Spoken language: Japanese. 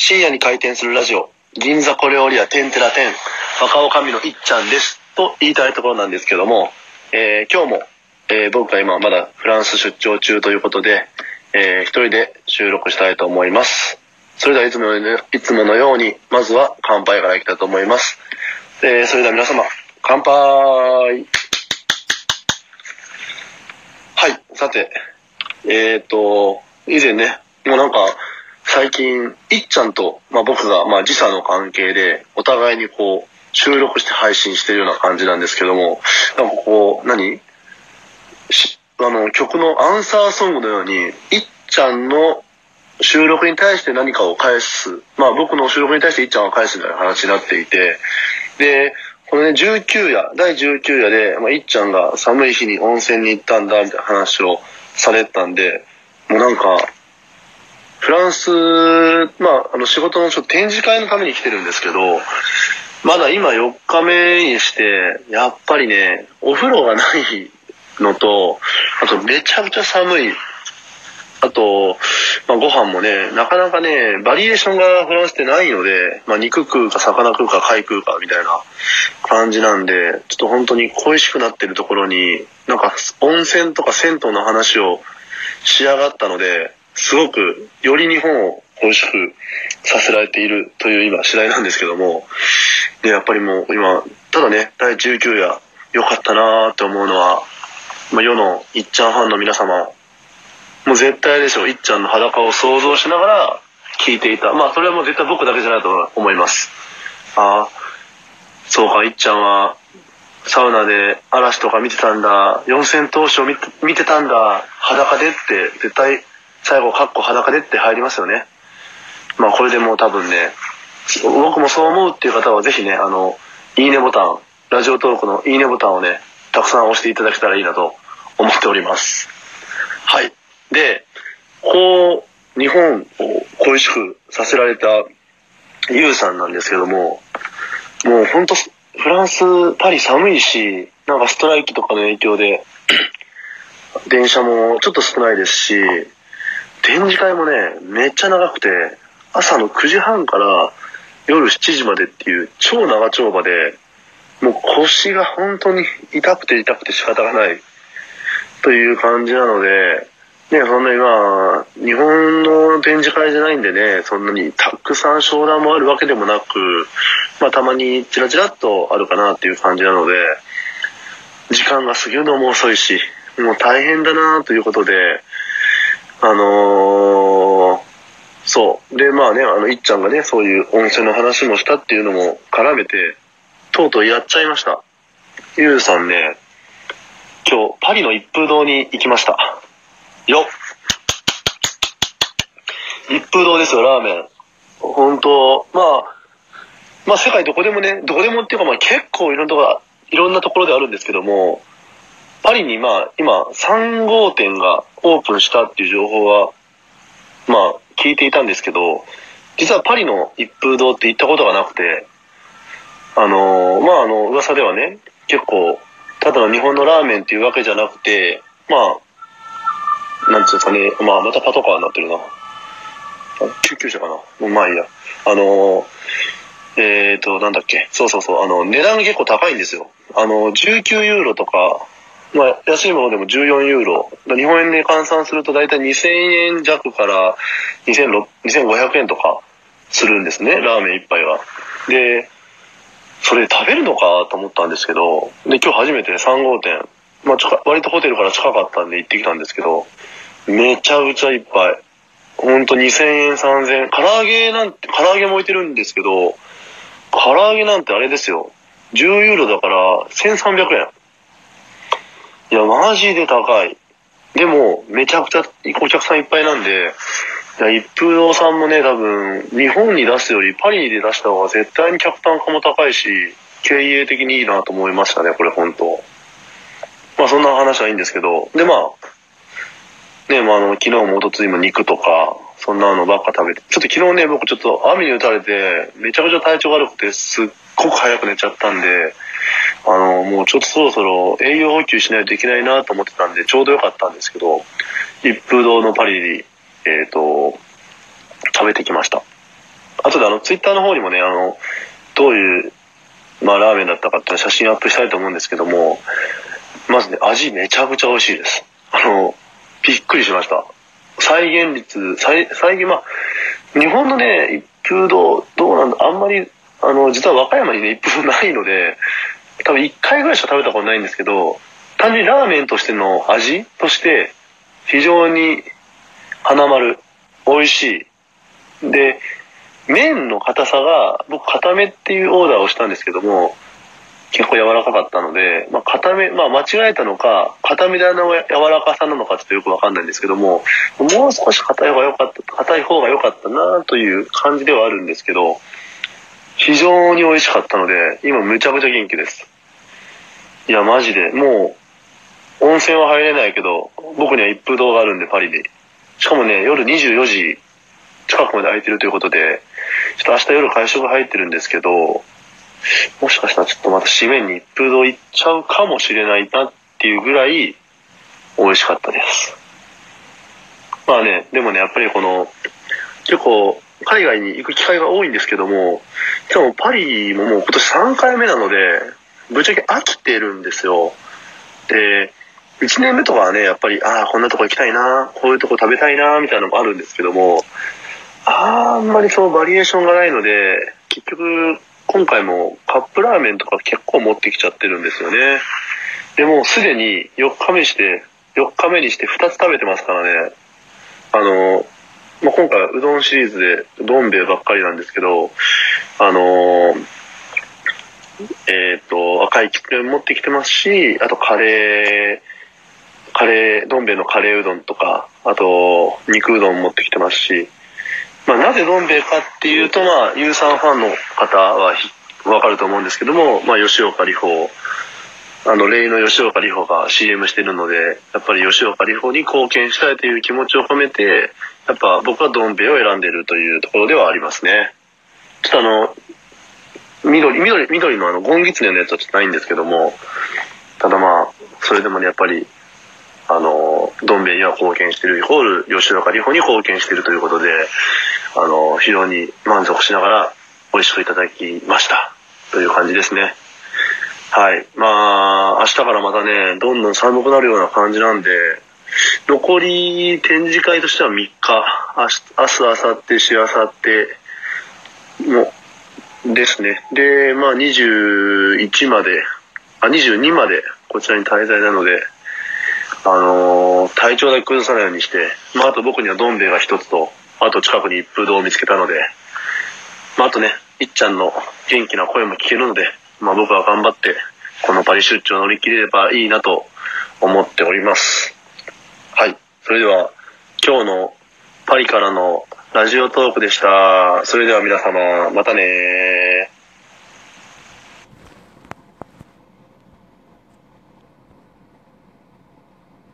深夜に開店するラジオ、銀座小料理屋天てら天、若女将のいっちゃんです。と言いたいところなんですけども、えー今日も、えー僕は今まだフランス出張中ということで、えー一人で収録したいと思います。それではいつものようにいつものように、まずは乾杯からいきたいと思います。えーそれでは皆様、乾杯はい、さて、えっ、と、以前ね、もうなんか、最近、いっちゃんと、まあ僕が、まあ時差の関係で、お互いにこう、収録して配信してるような感じなんですけども、なんかこう、何？あの、曲のアンサーソングのように、いっちゃんの収録に対して何かを返す。まあ僕の収録に対していっちゃんが返すみたいな話になっていて、で、このね、19夜、第19夜で、まあ、いっちゃんが寒い日に温泉に行ったんだ、みたいな話をされたんで、もうなんか、フランス、まあ、あの仕事のちょっと展示会のために来てるんですけど、まだ今4日目にして、やっぱりね、お風呂がないのと、あとめちゃくちゃ寒い。あと、まあ、ご飯もね、なかなかね、バリエーションがフランスってないので、まあ、肉食うか魚食うか貝食うかみたいな感じなんで、ちょっと本当に恋しくなってるところに、なんか温泉とか銭湯の話をしやがったので、すごくより日本を恋しくさせられているという今次第なんですけども、で、やっぱりもう今、ただね、第19夜、良かったなーって思うのは、まあ、世のいっちゃんファンの皆様、もう絶対でしょう、いっちゃんの裸を想像しながら聞いていた。まあ、それはもう絶対僕だけじゃないと思います。ああ、そうか、いっちゃんは、サウナで嵐とか見てたんだ、四千頭身を見て見てたんだ、裸でって、絶対、最後、カッコ裸でって入りますよね。まあ、これでもう多分ね、僕もそう思うっていう方はぜひね、あの、いいねボタン、ラジオトークのいいねボタンをね、たくさん押していただけたらいいなと思っております。はい。で、こう、日本を恋しくさせられたユウさんなんですけども、もう本当フランス、パリ寒いし、なんかストライキとかの影響で、電車もちょっと少ないですし、展示会もね、めっちゃ長くて、朝の9時半から夜7時までっていう超長丁場で、もう腰が本当に痛くて痛くて仕方がない。という感じなので、ね、そんな今、日本の展示会じゃないんでね、そんなにたくさん商談もあるわけでもなく、まあたまにチラチラっとあるかなっていう感じなので、時間が過ぎるのも遅いし、もう大変だなということで、あのーそう。で、まあね、あの、いっちゃんがね、そういう温泉の話もしたっていうのも絡めて、とうとうやっちゃいました。ゆうさんね、今日、パリの一風堂に行きました。よっ一風堂ですよ、ラーメン。本当まあ、まあ世界どこでもね、どこでもっていうかまあ結構いろんなところ、いろんなところであるんですけども、パリにまあ今3号店がオープンしたっていう情報は、まあ聞いていたんですけど、実はパリの一風堂って行ったことがなくて、あのーまああの噂ではね、結構、ただの日本のラーメンっていうわけじゃなくて、まあ、なんつうんですかね、まあまたパトカーになってるな。救急車かなうまあいいや。あのーえっ、と、なんだっけ。そうそうそう。あの、値段が結構高いんですよ。あの、19ユーロとか、まあ、安いものでも14ユーロ。日本円で換算すると大体2000円弱から2500円とかするんですね。ラーメン一杯が。で、それ食べるのかと思ったんですけど、で、今日初めて3号店、まあ、割とホテルから近かったんで行ってきたんですけど、めちゃくちゃいっぱい。ほんと2000円、3000円。唐揚げなんて、唐揚げも置いてるんですけど、唐揚げなんてあれですよ。10ユーロだから1300円。いや、マジで高い。でも、めちゃくちゃお客さんいっぱいなんで、いや、一風堂さんもね、多分、日本に出すよりパリで出した方が絶対に客単価も高いし、経営的にいいなと思いましたね、これ本当まあそんな話はいいんですけど、でまあ、ね、まああの、昨日も一昨日も肉とか、そんなのばっか食べて、ちょっと昨日ね、僕ちょっと雨に打たれて、めちゃくちゃ体調悪くて、すっごく早く寝ちゃったんで、あの、もうちょっとそろそろ栄養補給しないといけないなと思ってたんで、ちょうどよかったんですけど、一風堂のパリに、えっ、と、食べてきました。後であの、ツイッターの方にもね、あの、どういう、まあ、ラーメンだったかっていうの写真アップしたいと思うんですけども、まずね、味めちゃくちゃ美味しいです。あの、びっくりしました。再現率、再、再現、まあ、日本のね、一風堂、どうなんだ、あんまり、あの、実は和歌山にね、一風堂ないので、多分一回ぐらいしか食べたことないんですけど、単純にラーメンとしての味として、非常に花丸、美味しい。で、麺の硬さが、僕、硬めっていうオーダーをしたんですけども、結構柔らかかったので、まあ、硬め、まあ、間違えたのか、硬めであの柔らかさなのかちょっとよくわかんないんですけども、もう少し硬い方が良かった、硬い方が良かったなという感じではあるんですけど、非常に美味しかったので、今むちゃくちゃ元気です。いや、マジで、もう、温泉は入れないけど、僕には一風堂があるんで、パリに。しかもね、夜24時近くまで空いてるということで、ちょっと明日夜会食入ってるんですけど、もしかしたらちょっとまた締めに一風堂行っちゃうかもしれないなっていうぐらい美味しかったです。まあね、でもね、やっぱりこの、結構海外に行く機会が多いんですけども、でもパリももう今年3回目なので、ぶっちゃけ飽きてるんですよ。で、1年目とかはね、やっぱり、ああ、こんなとこ行きたいな、こういうとこ食べたいな、みたいなのもあるんですけども、あんまりそうバリエーションがないので、結局、今回もカップラーメンとか結構持ってきちゃってるんですよね。でもすでに4日目して、4日目にして2つ食べてますからね。あの、まあ、今回はうどんシリーズでどん兵衛ばっかりなんですけど、あのえっ、と、赤いきつね持ってきてますし、あとカレー、カレー、どん兵衛のカレーうどんとか、あと肉うどん持ってきてますし、まあ、なぜどん兵衛かっていうと、まあ、ユーさんファンの方はひわかると思うんですけども、まあ、吉岡里帆、あの、例の吉岡里帆が CM してるので、やっぱり吉岡里帆に貢献したいという気持ちを込めて、やっぱ僕はどん兵衛を選んでるというところではありますね。ちょっとあの、緑、緑、緑のあの、ゴンギツネのやつはちょっとないんですけども、ただまあ、それでもね、やっぱり、あの、どん兵衛には貢献してるイコール、吉岡里帆に貢献してるということで、あの、非常に満足しながら美味しくいただきました。という感じですね。はい。まあ、明日からまたね、どんどん寒くなるような感じなんで、残り展示会としては3日、明日、明日、明後日、しあさって、も、ですね。で、まあ21まで、あ、22までこちらに滞在なので、あのー体調だけ崩さないようにして、まああと僕にはどん兵衛が一つと、あと近くに一風堂を見つけたので、まああとね、いっちゃんの元気な声も聞けるので、まあ僕は頑張って、このパリ出張乗り切れればいいなと思っております。それでは、今日のパリからのラジオトークでした。それでは皆様、またね。